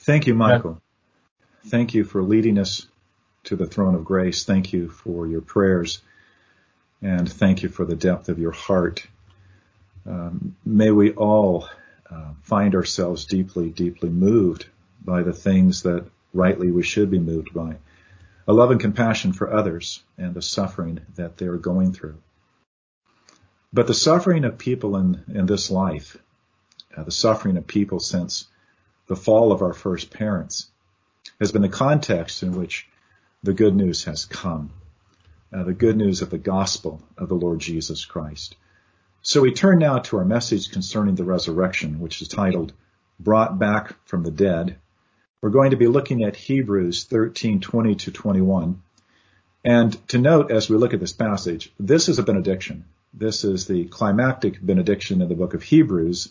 Thank you, Michael. Thank you for leading us to the throne of grace. Thank you for your prayers and thank you for the depth of your heart. Um, may we all uh, find ourselves deeply, deeply moved by the things that rightly we should be moved by. A love and compassion for others and the suffering that they're going through. But the suffering of people in, in this life, uh, the suffering of people since the fall of our first parents, has been the context in which the good news has come. Uh, the good news of the gospel of the Lord Jesus Christ. So we turn now to our message concerning the resurrection, which is titled Brought Back from the Dead. We're going to be looking at Hebrews 13:20 to 21. And to note as we look at this passage, this is a benediction. This is the climactic benediction in the book of Hebrews,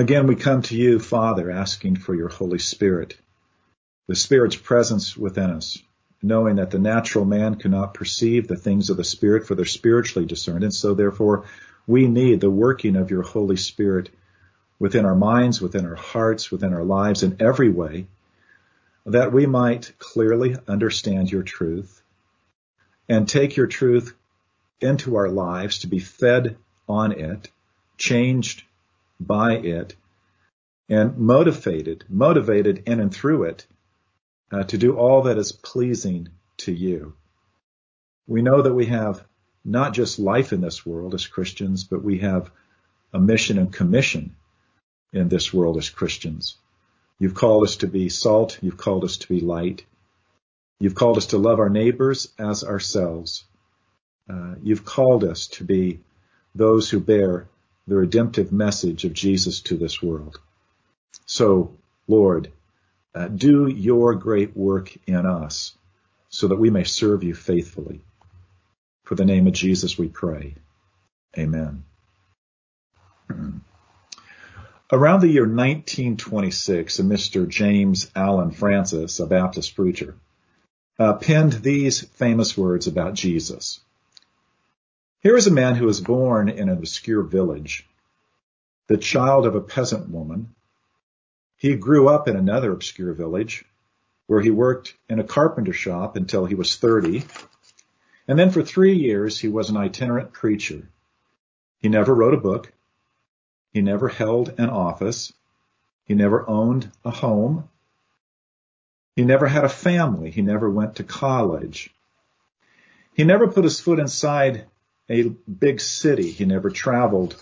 Again, we come to you, Father, asking for your Holy Spirit, the Spirit's presence within us, knowing that the natural man cannot perceive the things of the Spirit, for they're spiritually discerned. And so therefore, we need the working of your Holy Spirit within our minds, within our hearts, within our lives in every way, that we might clearly understand your truth and take your truth into our lives to be fed on it, changed by it, and motivated, motivated in and through it uh, to do all that is pleasing to you. We know that we have not just life in this world as Christians, but we have a mission and commission in this world as Christians. You've called us to be salt. You've called us to be light. You've called us to love our neighbors as ourselves. Uh, you've called us to be those who bear the redemptive message of Jesus to this world. So, Lord, uh, do your great work in us so that we may serve you faithfully. For the name of Jesus we pray. Amen. Around the year 1926, a Mr. James Allen Francis, a Baptist preacher, uh, penned these famous words about Jesus. Here is a man who was born in an obscure village, the child of a peasant woman. He grew up in another obscure village where he worked in a carpenter shop until he was 30. And then for three years, he was an itinerant preacher. He never wrote a book. He never held an office. He never owned a home. He never had a family. He never went to college. He never put his foot inside a big city. He never traveled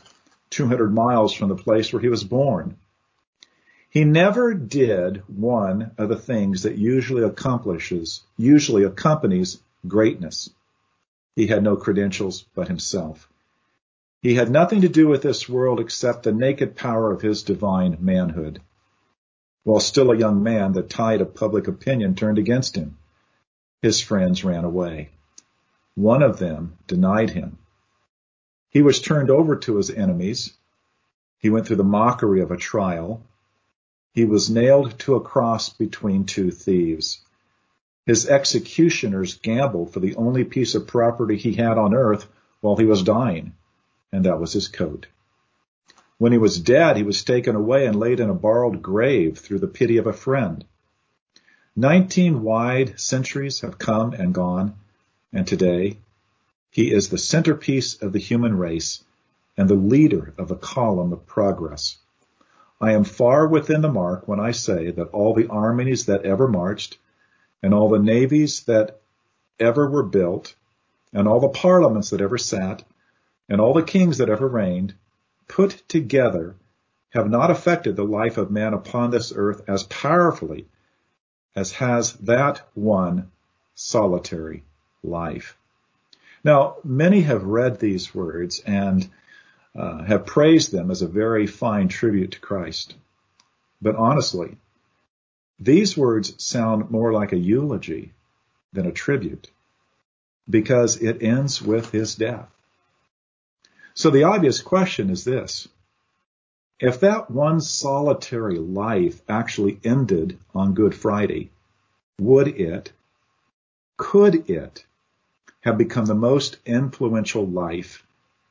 200 miles from the place where he was born. He never did one of the things that usually accomplishes, usually accompanies greatness. He had no credentials but himself. He had nothing to do with this world except the naked power of his divine manhood. While still a young man, the tide of public opinion turned against him. His friends ran away. One of them denied him. He was turned over to his enemies. He went through the mockery of a trial. He was nailed to a cross between two thieves. His executioners gambled for the only piece of property he had on earth while he was dying and that was his coat. When he was dead, he was taken away and laid in a borrowed grave through the pity of a friend. Nineteen wide centuries have come and gone, and today he is the centerpiece of the human race and the leader of a column of progress. I am far within the mark when I say that all the armies that ever marched, and all the navies that ever were built, and all the parliaments that ever sat, and all the kings that ever reigned, put together, have not affected the life of man upon this earth as powerfully as has that one solitary life. Now, many have read these words and uh, have praised them as a very fine tribute to Christ. But honestly, these words sound more like a eulogy than a tribute because it ends with his death. So the obvious question is this. If that one solitary life actually ended on Good Friday, would it, could it have become the most influential life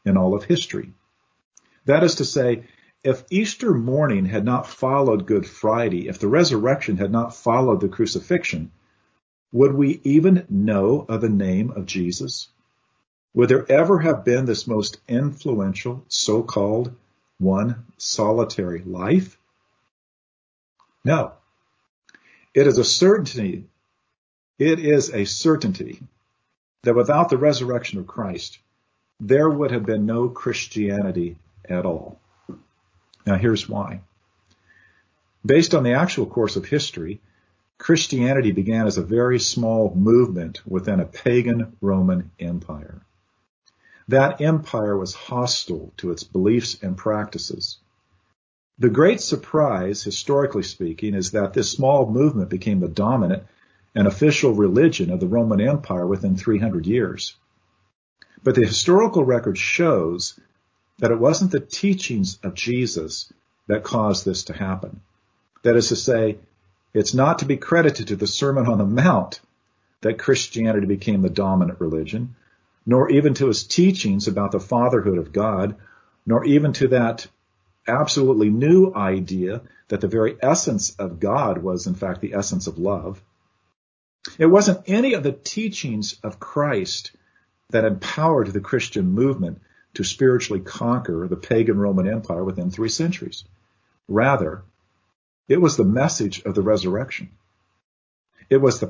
in all of history? That is to say, if Easter morning had not followed Good Friday, if the resurrection had not followed the crucifixion, would we even know of the name of Jesus? Would there ever have been this most influential so-called one solitary life? No. It is a certainty. It is a certainty that without the resurrection of Christ, there would have been no Christianity at all. Now here's why. Based on the actual course of history, Christianity began as a very small movement within a pagan Roman empire. That empire was hostile to its beliefs and practices. The great surprise, historically speaking, is that this small movement became the dominant and official religion of the Roman Empire within 300 years. But the historical record shows that it wasn't the teachings of Jesus that caused this to happen. That is to say, it's not to be credited to the Sermon on the Mount that Christianity became the dominant religion, nor even to his teachings about the fatherhood of God, nor even to that absolutely new idea that the very essence of God was in fact the essence of love. It wasn't any of the teachings of Christ that empowered the Christian movement to spiritually conquer the pagan Roman Empire within three centuries. Rather, it was the message of the resurrection. It was the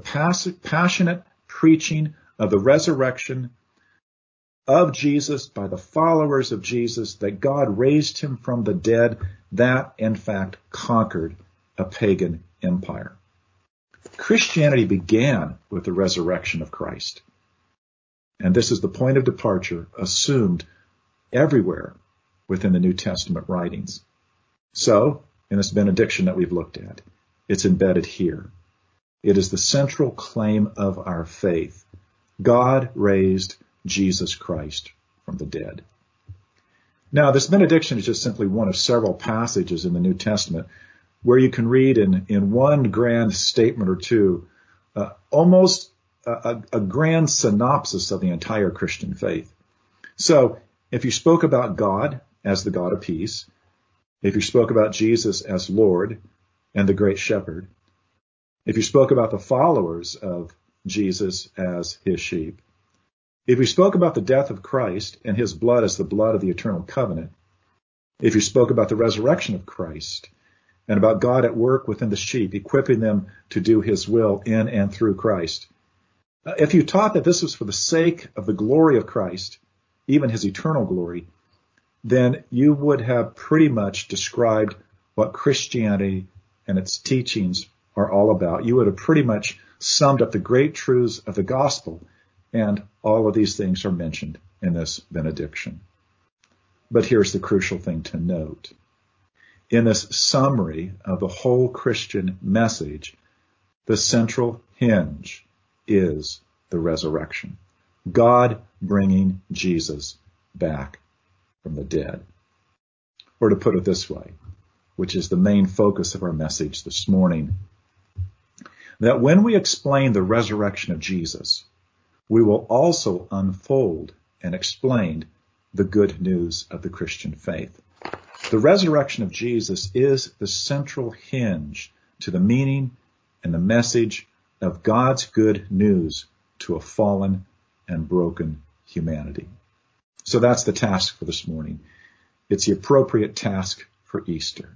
passionate preaching of the resurrection of Jesus by the followers of Jesus that God raised him from the dead that in fact conquered a pagan empire. Christianity began with the resurrection of Christ. And this is the point of departure assumed everywhere within the New Testament writings. So in this benediction that we've looked at. It's embedded here. It is the central claim of our faith. God raised Jesus Christ from the dead. Now, this benediction is just simply one of several passages in the New Testament where you can read in, in one grand statement or two uh, almost a, a grand synopsis of the entire Christian faith. So, if you spoke about God as the God of peace, if you spoke about Jesus as Lord and the great shepherd, if you spoke about the followers of Jesus as his sheep, if you spoke about the death of Christ and his blood as the blood of the eternal covenant, if you spoke about the resurrection of Christ and about God at work within the sheep, equipping them to do his will in and through Christ, uh, if you taught that this was for the sake of the glory of Christ, even his eternal glory, then you would have pretty much described what Christianity and its teachings are all about. You would have pretty much summed up the great truths of the gospel, and all of these things are mentioned in this benediction. But here's the crucial thing to note. In this summary of the whole Christian message, the central hinge is the resurrection. God bringing Jesus back from the dead. Or to put it this way, which is the main focus of our message this morning, that when we explain the resurrection of Jesus, we will also unfold and explain the good news of the Christian faith. The resurrection of Jesus is the central hinge to the meaning and the message of God's good news to a fallen and broken humanity. So that's the task for this morning. It's the appropriate task for Easter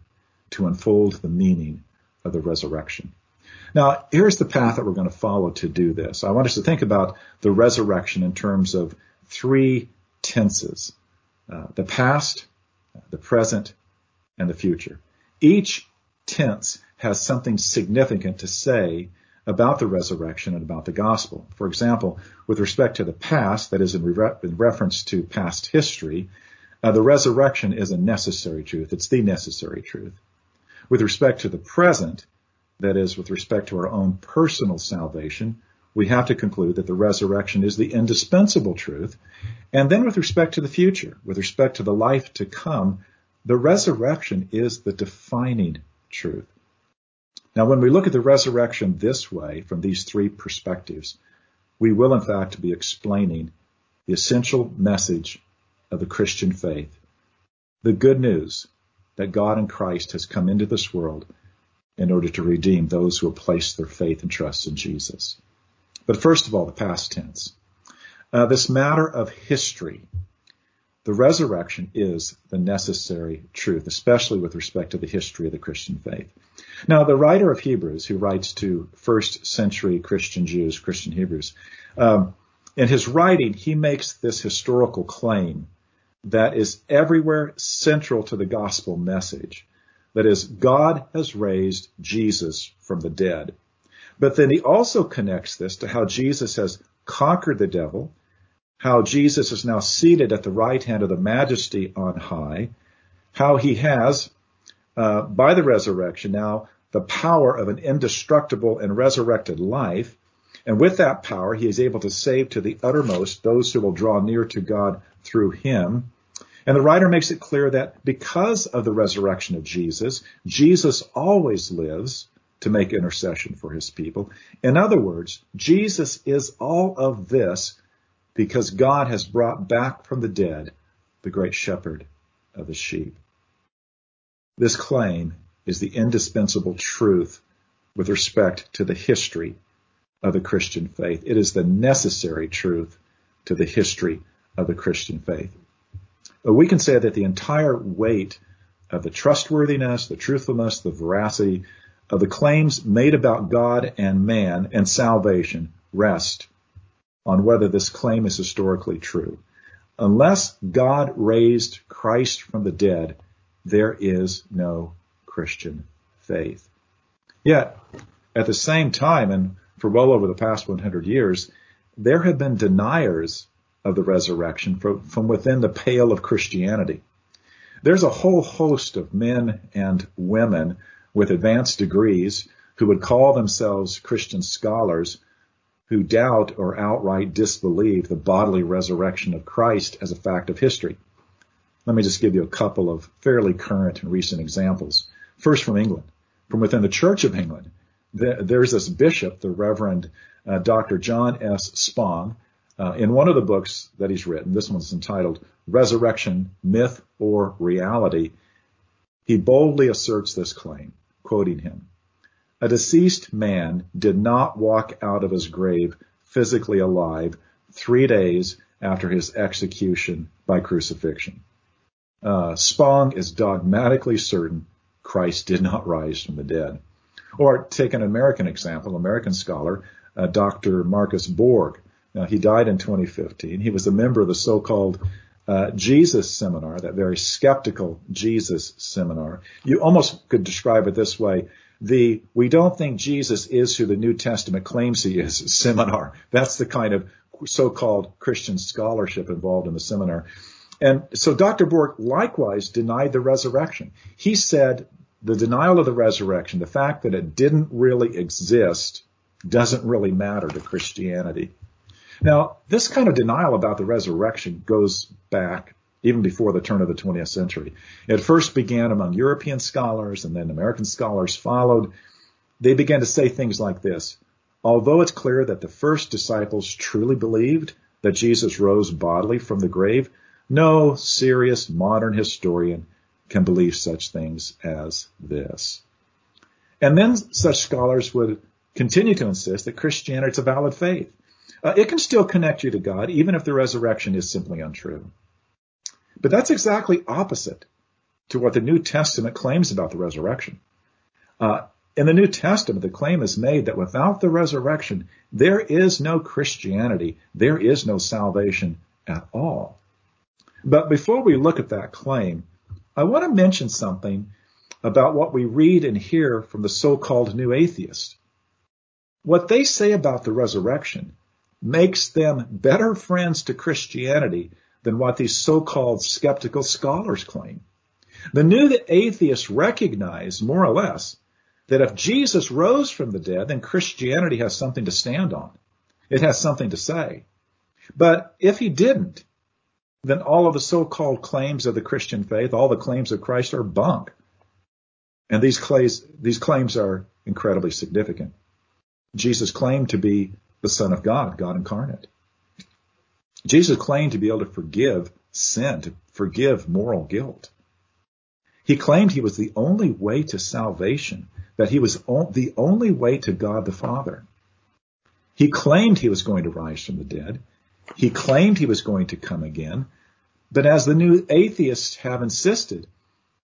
to unfold the meaning of the resurrection. Now, here's the path that we're going to follow to do this. I want us to think about the resurrection in terms of three tenses. Uh, the past, the present, and the future. Each tense has something significant to say about the resurrection and about the gospel. For example, with respect to the past, that is in, re- in reference to past history, uh, the resurrection is a necessary truth. It's the necessary truth. With respect to the present, that is, with respect to our own personal salvation, we have to conclude that the resurrection is the indispensable truth. And then with respect to the future, with respect to the life to come, the resurrection is the defining truth. Now, when we look at the resurrection this way, from these three perspectives, we will in fact be explaining the essential message of the Christian faith. The good news that God in Christ has come into this world in order to redeem those who have placed their faith and trust in Jesus. But first of all, the past tense. Uh, this matter of history the resurrection is the necessary truth, especially with respect to the history of the Christian faith. Now, the writer of Hebrews, who writes to first century Christian Jews, Christian Hebrews, um, in his writing, he makes this historical claim that is everywhere central to the gospel message. That is, God has raised Jesus from the dead. But then he also connects this to how Jesus has conquered the devil how Jesus is now seated at the right hand of the majesty on high, how he has, uh, by the resurrection now, the power of an indestructible and resurrected life. And with that power, he is able to save to the uttermost those who will draw near to God through him. And the writer makes it clear that because of the resurrection of Jesus, Jesus always lives to make intercession for his people. In other words, Jesus is all of this because God has brought back from the dead the great shepherd of the sheep. This claim is the indispensable truth with respect to the history of the Christian faith. It is the necessary truth to the history of the Christian faith. But we can say that the entire weight of the trustworthiness, the truthfulness, the veracity of the claims made about God and man and salvation rest on whether this claim is historically true. Unless God raised Christ from the dead, there is no Christian faith. Yet, at the same time, and for well over the past 100 years, there have been deniers of the resurrection from, from within the pale of Christianity. There's a whole host of men and women with advanced degrees who would call themselves Christian scholars who doubt or outright disbelieve the bodily resurrection of Christ as a fact of history. Let me just give you a couple of fairly current and recent examples. First from England. From within the Church of England, there's this bishop, the Reverend uh, Dr. John S. Spong, uh, in one of the books that he's written, this one's entitled Resurrection, Myth or Reality, he boldly asserts this claim, quoting him. A deceased man did not walk out of his grave physically alive three days after his execution by crucifixion. Uh, Spong is dogmatically certain Christ did not rise from the dead. Or take an American example, American scholar, uh, Dr. Marcus Borg. Now, he died in 2015. He was a member of the so-called uh, Jesus seminar, that very skeptical Jesus seminar. You almost could describe it this way the we don't think Jesus is who the New Testament claims he is seminar. That's the kind of so-called Christian scholarship involved in the seminar. And so Dr. Borg likewise denied the resurrection. He said the denial of the resurrection, the fact that it didn't really exist, doesn't really matter to Christianity. Now, this kind of denial about the resurrection goes back even before the turn of the 20th century. It first began among European scholars and then American scholars followed. They began to say things like this. Although it's clear that the first disciples truly believed that Jesus rose bodily from the grave, no serious modern historian can believe such things as this. And then such scholars would continue to insist that Christianity is a valid faith. Uh, it can still connect you to God even if the resurrection is simply untrue. But that's exactly opposite to what the New Testament claims about the resurrection. Uh, in the New Testament, the claim is made that without the resurrection, there is no Christianity, there is no salvation at all. But before we look at that claim, I want to mention something about what we read and hear from the so-called new atheists. What they say about the resurrection makes them better friends to Christianity than what these so-called skeptical scholars claim. The new atheists recognize, more or less, that if Jesus rose from the dead, then Christianity has something to stand on. It has something to say. But if he didn't, then all of the so-called claims of the Christian faith, all the claims of Christ are bunk. And these claims, these claims are incredibly significant. Jesus claimed to be the Son of God, God incarnate. Jesus claimed to be able to forgive sin, to forgive moral guilt. He claimed he was the only way to salvation, that he was the only way to God the Father. He claimed he was going to rise from the dead. He claimed he was going to come again. But as the new atheists have insisted,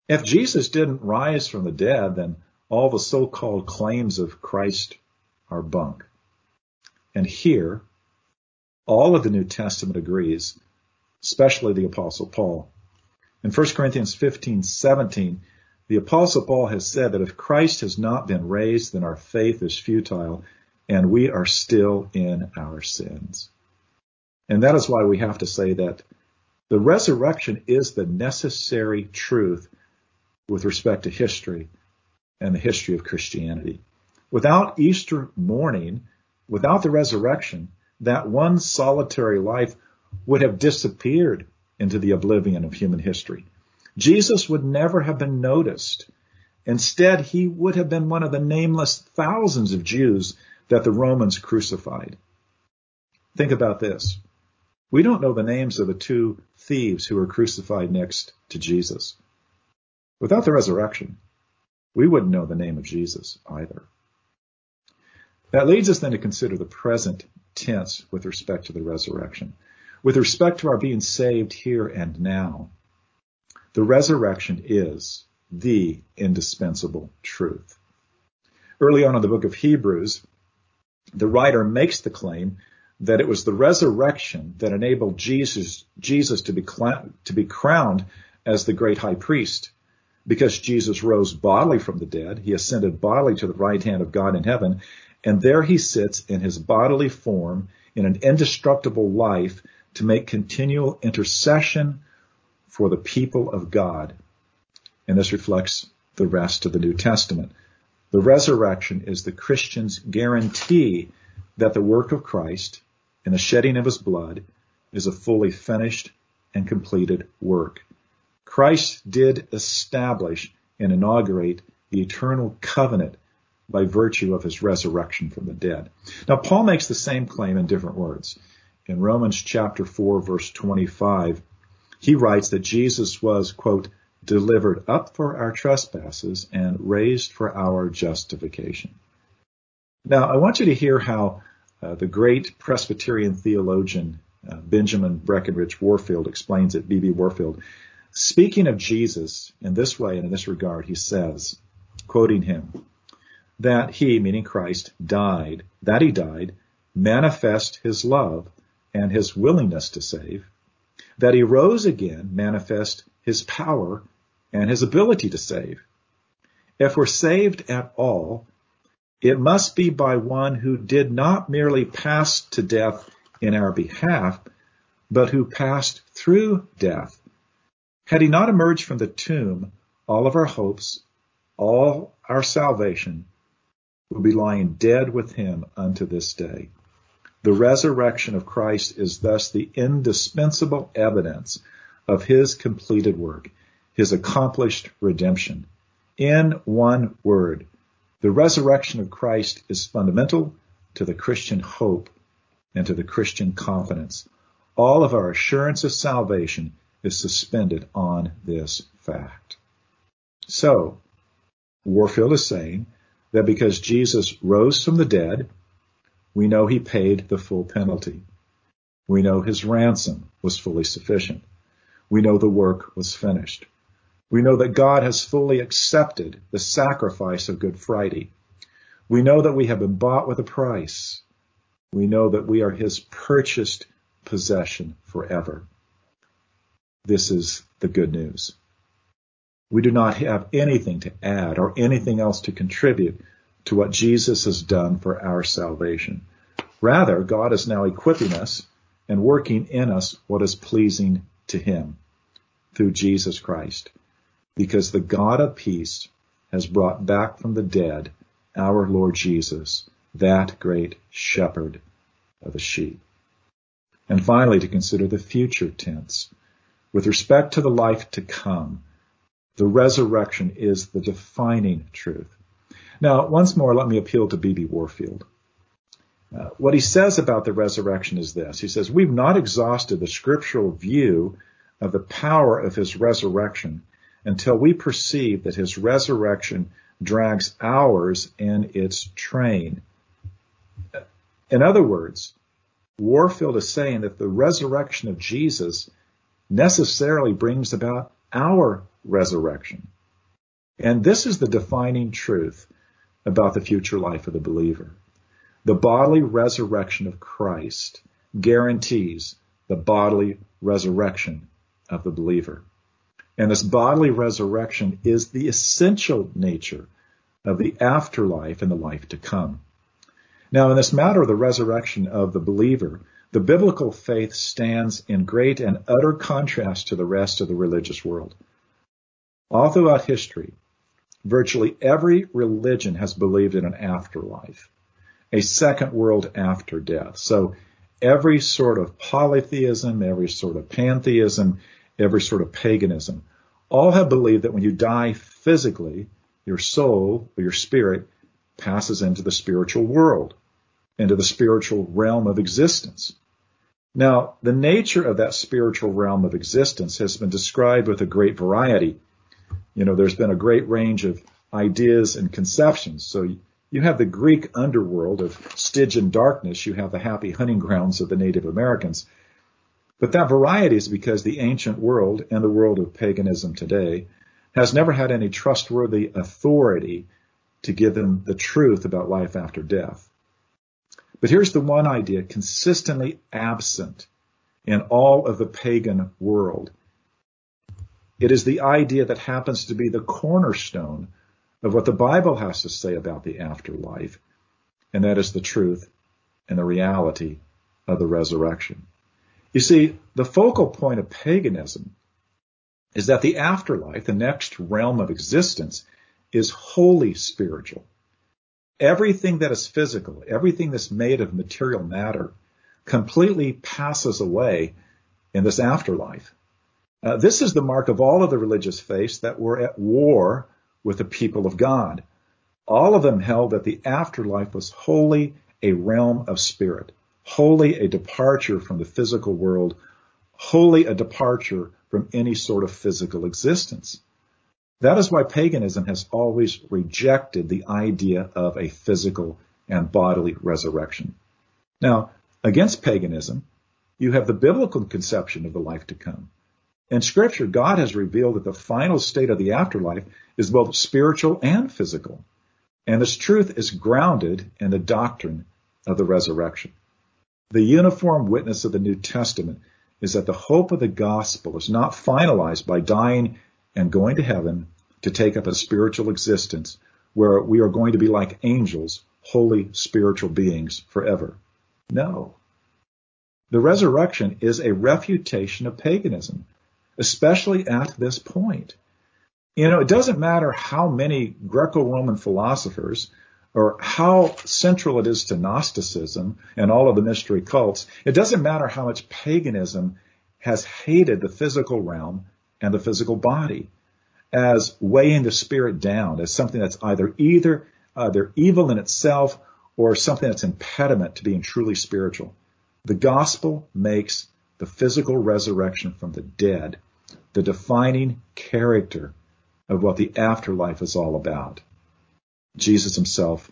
if Jesus didn't rise from the dead, then all the so-called claims of Christ are bunk. And here, all of the New Testament agrees, especially the Apostle Paul. In 1 Corinthians 15, 17, the Apostle Paul has said that if Christ has not been raised, then our faith is futile and we are still in our sins. And that is why we have to say that the resurrection is the necessary truth with respect to history and the history of Christianity. Without Easter morning, without the resurrection, that one solitary life would have disappeared into the oblivion of human history. Jesus would never have been noticed. Instead, he would have been one of the nameless thousands of Jews that the Romans crucified. Think about this. We don't know the names of the two thieves who were crucified next to Jesus. Without the resurrection, we wouldn't know the name of Jesus either. That leads us then to consider the present tense with respect to the resurrection. With respect to our being saved here and now, the resurrection is the indispensable truth. Early on in the book of Hebrews, the writer makes the claim that it was the resurrection that enabled Jesus, Jesus to be, to be crowned as the great high priest. Because Jesus rose bodily from the dead, he ascended bodily to the right hand of God in heaven, and there he sits in his bodily form in an indestructible life to make continual intercession for the people of God. And this reflects the rest of the New Testament. The resurrection is the Christian's guarantee that the work of Christ and the shedding of his blood is a fully finished and completed work. Christ did establish and inaugurate the eternal covenant by virtue of his resurrection from the dead. Now, Paul makes the same claim in different words. In Romans chapter 4 verse 25, he writes that Jesus was, quote, delivered up for our trespasses and raised for our justification. Now, I want you to hear how uh, the great Presbyterian theologian uh, Benjamin Breckinridge Warfield explains it, B.B. Warfield. Speaking of Jesus in this way and in this regard, he says, quoting him, that he, meaning Christ, died, that he died, manifest his love and his willingness to save, that he rose again, manifest his power and his ability to save. If we're saved at all, it must be by one who did not merely pass to death in our behalf, but who passed through death. Had he not emerged from the tomb, all of our hopes, all our salvation would be lying dead with him unto this day. The resurrection of Christ is thus the indispensable evidence of his completed work his accomplished redemption. In one word, the resurrection of Christ is fundamental to the Christian hope and to the Christian confidence. All of our assurance of salvation is suspended on this fact. So, Warfield is saying that because Jesus rose from the dead, we know he paid the full penalty. We know his ransom was fully sufficient. We know the work was finished. We know that God has fully accepted the sacrifice of Good Friday. We know that we have been bought with a price. We know that we are his purchased possession forever. This is the good news. We do not have anything to add or anything else to contribute to what Jesus has done for our salvation. Rather, God is now equipping us and working in us what is pleasing to him through Jesus Christ. because the God of peace has brought back from the dead our Lord Jesus, that great shepherd of the sheep. And finally, to consider the future tense. With respect to the life to come, the resurrection is the defining truth. Now, once more, let me appeal to B.B. Warfield. Uh, what he says about the resurrection is this. He says, we've not exhausted the scriptural view of the power of his resurrection until we perceive that his resurrection drags ours in its train. In other words, Warfield is saying that the resurrection of Jesus necessarily brings about our resurrection. And this is the defining truth about the future life of the believer. The bodily resurrection of Christ guarantees the bodily resurrection of the believer. And this bodily resurrection is the essential nature of the afterlife and the life to come. Now, in this matter of the resurrection of the believer, the biblical faith stands in great and utter contrast to the rest of the religious world. All throughout history, virtually every religion has believed in an afterlife, a second world after death. So every sort of polytheism, every sort of pantheism, every sort of paganism, all have believed that when you die physically, your soul or your spirit passes into the spiritual world, into the spiritual realm of existence. Now, the nature of that spiritual realm of existence has been described with a great variety. You know, there's been a great range of ideas and conceptions. So you have the Greek underworld of Stygian darkness. You have the happy hunting grounds of the Native Americans. But that variety is because the ancient world and the world of paganism today has never had any trustworthy authority to give them the truth about life after death. But here's the one idea consistently absent in all of the pagan world. It is the idea that happens to be the cornerstone of what the Bible has to say about the afterlife, and that is the truth and the reality of the resurrection. You see, the focal point of paganism is that the afterlife, the next realm of existence, is wholly spiritual. Everything that is physical, everything that's made of material matter, completely passes away in this afterlife. Uh, this is the mark of all of the religious faiths that were at war with the people of God. All of them held that the afterlife was wholly a realm of spirit wholly a departure from the physical world, wholly a departure from any sort of physical existence. That is why paganism has always rejected the idea of a physical and bodily resurrection. Now, against paganism, you have the biblical conception of the life to come. In scripture, God has revealed that the final state of the afterlife is both spiritual and physical. And this truth is grounded in the doctrine of the resurrection. The uniform witness of the New Testament is that the hope of the gospel is not finalized by dying and going to heaven to take up a spiritual existence where we are going to be like angels, holy spiritual beings forever. No. The resurrection is a refutation of paganism, especially at this point. You know, it doesn't matter how many Greco-Roman philosophers or how central it is to Gnosticism and all of the mystery cults, it doesn't matter how much paganism has hated the physical realm and the physical body as weighing the spirit down as something that's either either they're evil in itself or something that's impediment to being truly spiritual. The gospel makes the physical resurrection from the dead the defining character of what the afterlife is all about. Jesus himself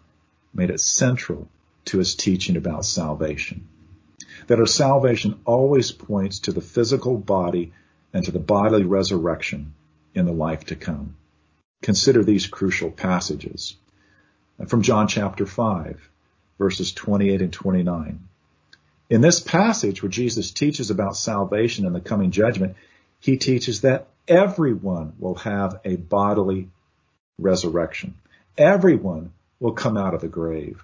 made it central to his teaching about salvation. That our salvation always points to the physical body and to the bodily resurrection in the life to come. Consider these crucial passages. From John chapter 5, verses 28 and 29. In this passage where Jesus teaches about salvation and the coming judgment, he teaches that everyone will have a bodily resurrection. Everyone will come out of the grave.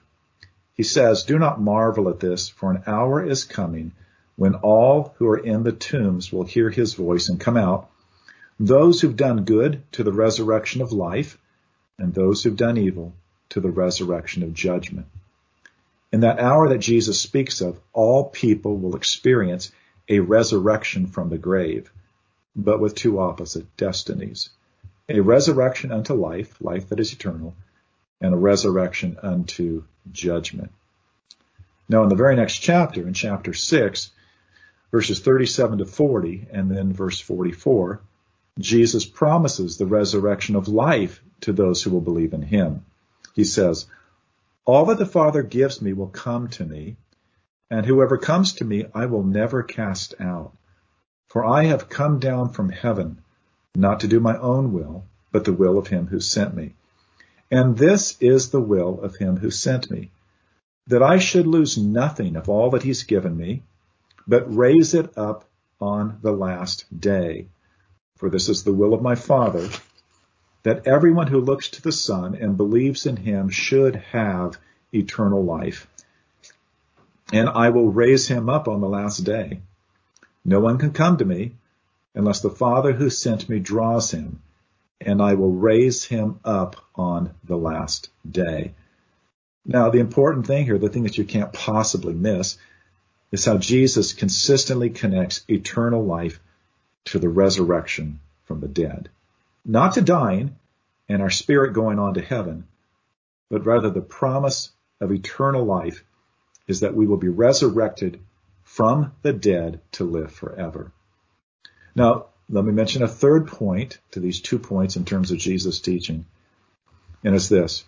He says, Do not marvel at this, for an hour is coming when all who are in the tombs will hear his voice and come out. those who've done good to the resurrection of life, and those who've done evil to the resurrection of judgment. In that hour that Jesus speaks of, all people will experience a resurrection from the grave, but with two opposite destinies. A resurrection unto life, life that is eternal, and a resurrection unto judgment. Now in the very next chapter, in chapter 6, verses 37 to 40, and then verse 44, Jesus promises the resurrection of life to those who will believe in him. He says, All that the Father gives me will come to me, and whoever comes to me I will never cast out. For I have come down from heaven, not to do my own will, but the will of him who sent me. And this is the will of him who sent me, that I should lose nothing of all that he's given me, but raise it up on the last day. For this is the will of my Father, that everyone who looks to the Son and believes in him should have eternal life. And I will raise him up on the last day. No one can come to me unless the Father who sent me draws him, and I will raise him up on the last day. Now, the important thing here, the thing that you can't possibly miss, is how Jesus consistently connects eternal life to the resurrection from the dead. Not to dying and our spirit going on to heaven, but rather the promise of eternal life is that we will be resurrected from the dead to live forever. Now, let me mention a third point to these two points in terms of Jesus' teaching, and it's this.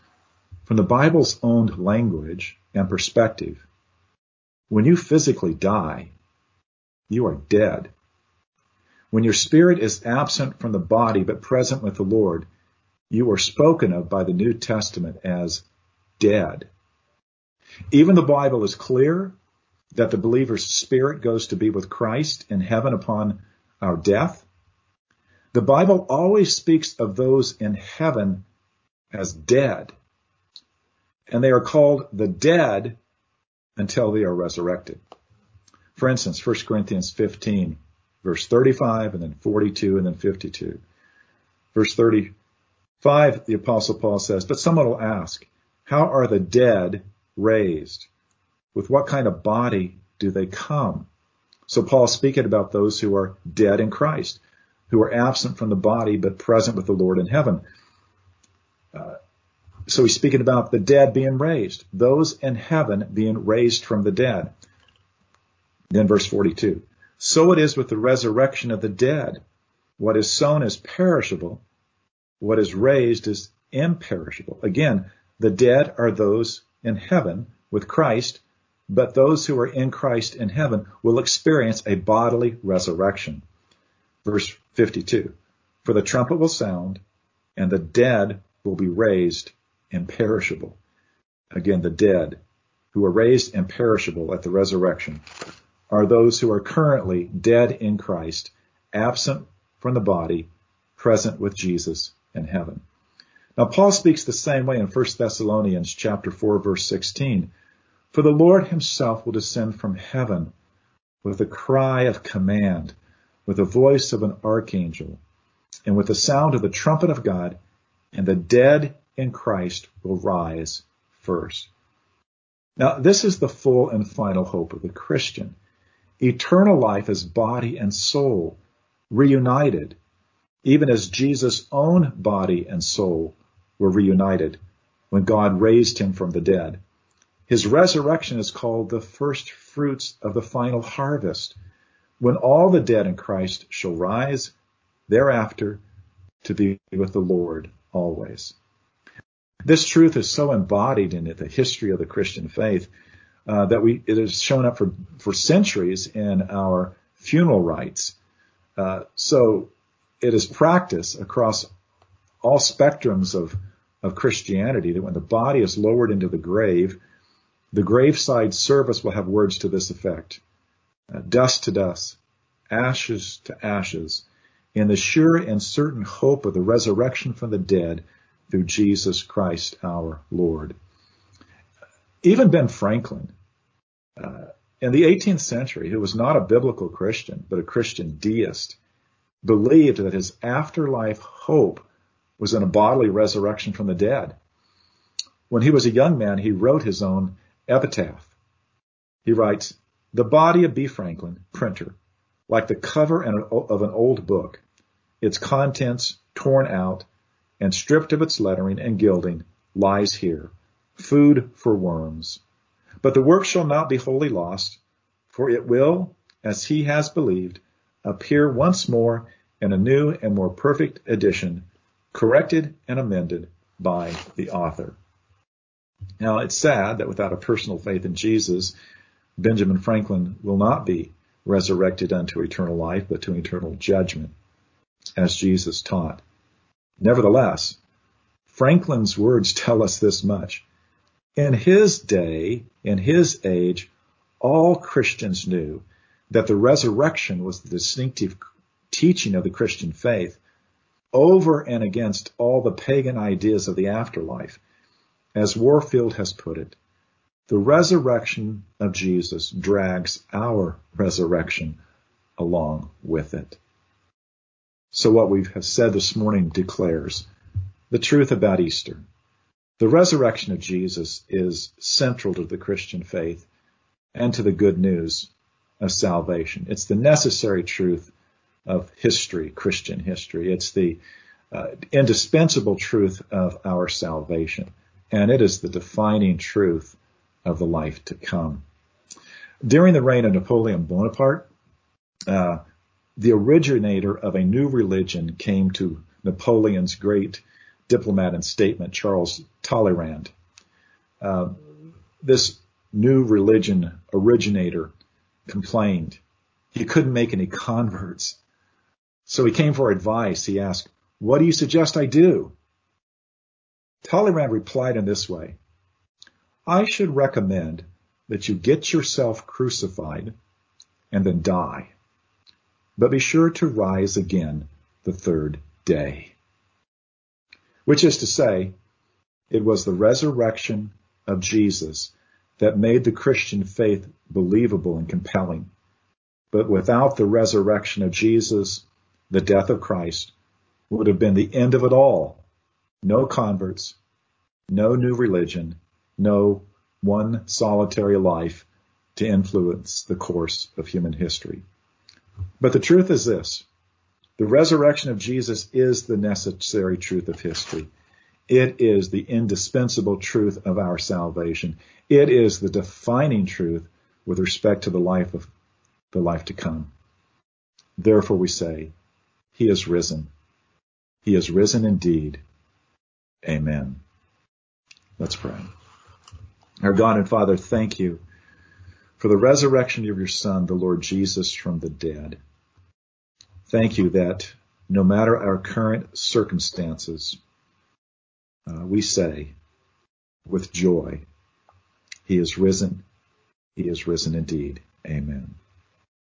From the Bible's own language and perspective, when you physically die, you are dead. When your spirit is absent from the body but present with the Lord, you are spoken of by the New Testament as dead. Even the Bible is clear that the believer's spirit goes to be with Christ in heaven upon our death. The Bible always speaks of those in heaven as dead. And they are called the dead until they are resurrected. For instance, 1 Corinthians 15 verse 35 and then 42 and then 52. Verse 35, the apostle Paul says, but someone will ask, how are the dead raised? With what kind of body do they come? So Paul's speaking about those who are dead in Christ, who are absent from the body but present with the Lord in heaven. Uh, so he's speaking about the dead being raised, those in heaven being raised from the dead. Then verse 42. So it is with the resurrection of the dead. What is sown is perishable. What is raised is imperishable. Again, the dead are those in heaven with Christ, but those who are in Christ in heaven will experience a bodily resurrection. Verse 52. For the trumpet will sound and the dead will be raised imperishable. Again, the dead who are raised imperishable at the resurrection are those who are currently dead in Christ, absent from the body, present with Jesus in heaven. Now Paul speaks the same way in 1 Thessalonians chapter 4 verse 16. For the Lord himself will descend from heaven with a cry of command, with the voice of an archangel, and with the sound of the trumpet of God, and the dead in Christ will rise first. Now, this is the full and final hope of the Christian eternal life as body and soul reunited, even as Jesus' own body and soul were reunited when God raised him from the dead. His resurrection is called the first fruits of the final harvest, when all the dead in Christ shall rise thereafter to be with the Lord always. This truth is so embodied in the history of the Christian faith uh, that we it has shown up for for centuries in our funeral rites. Uh, so it is practice across all spectrums of of Christianity that when the body is lowered into the grave, the graveside service will have words to this effect: uh, dust to dust, ashes to ashes, in the sure and certain hope of the resurrection from the dead through Jesus Christ our Lord. Even Ben Franklin, uh, in the 18th century, who was not a biblical Christian, but a Christian deist, believed that his afterlife hope was in a bodily resurrection from the dead. When he was a young man, he wrote his own epitaph. He writes, The body of B. Franklin, printer, like the cover of an old book, its contents torn out and stripped of its lettering and gilding, lies here, food for worms. But the work shall not be wholly lost, for it will, as he has believed, appear once more in a new and more perfect edition, corrected and amended by the author. Now, it's sad that without a personal faith in Jesus, Benjamin Franklin will not be resurrected unto eternal life, but to eternal judgment, as Jesus taught. Nevertheless, Franklin's words tell us this much. In his day, in his age, all Christians knew that the resurrection was the distinctive teaching of the Christian faith over and against all the pagan ideas of the afterlife. As Warfield has put it, the resurrection of Jesus drags our resurrection along with it. So what we have said this morning declares the truth about Easter. The resurrection of Jesus is central to the Christian faith and to the good news of salvation. It's the necessary truth of history, Christian history. It's the uh, indispensable truth of our salvation. And it is the defining truth of the life to come. During the reign of Napoleon Bonaparte, uh, the originator of a new religion came to Napoleon's great diplomat and statesman, Charles Talleyrand. Uh, this new religion originator complained he couldn't make any converts. So he came for advice. He asked, what do you suggest I do? Talleyrand replied in this way, I should recommend that you get yourself crucified and then die, but be sure to rise again the third day. Which is to say, it was the resurrection of Jesus that made the Christian faith believable and compelling. But without the resurrection of Jesus, the death of Christ would have been the end of it all. No converts, no new religion, no one solitary life to influence the course of human history. But the truth is this. The resurrection of Jesus is the necessary truth of history. It is the indispensable truth of our salvation. It is the defining truth with respect to the life of the life to come. Therefore we say, He is risen. He is risen indeed. Amen. Let's pray. Our God and Father, thank you for the resurrection of your Son, the Lord Jesus, from the dead. Thank you that no matter our current circumstances, uh, we say with joy, He is risen. He is risen indeed. Amen.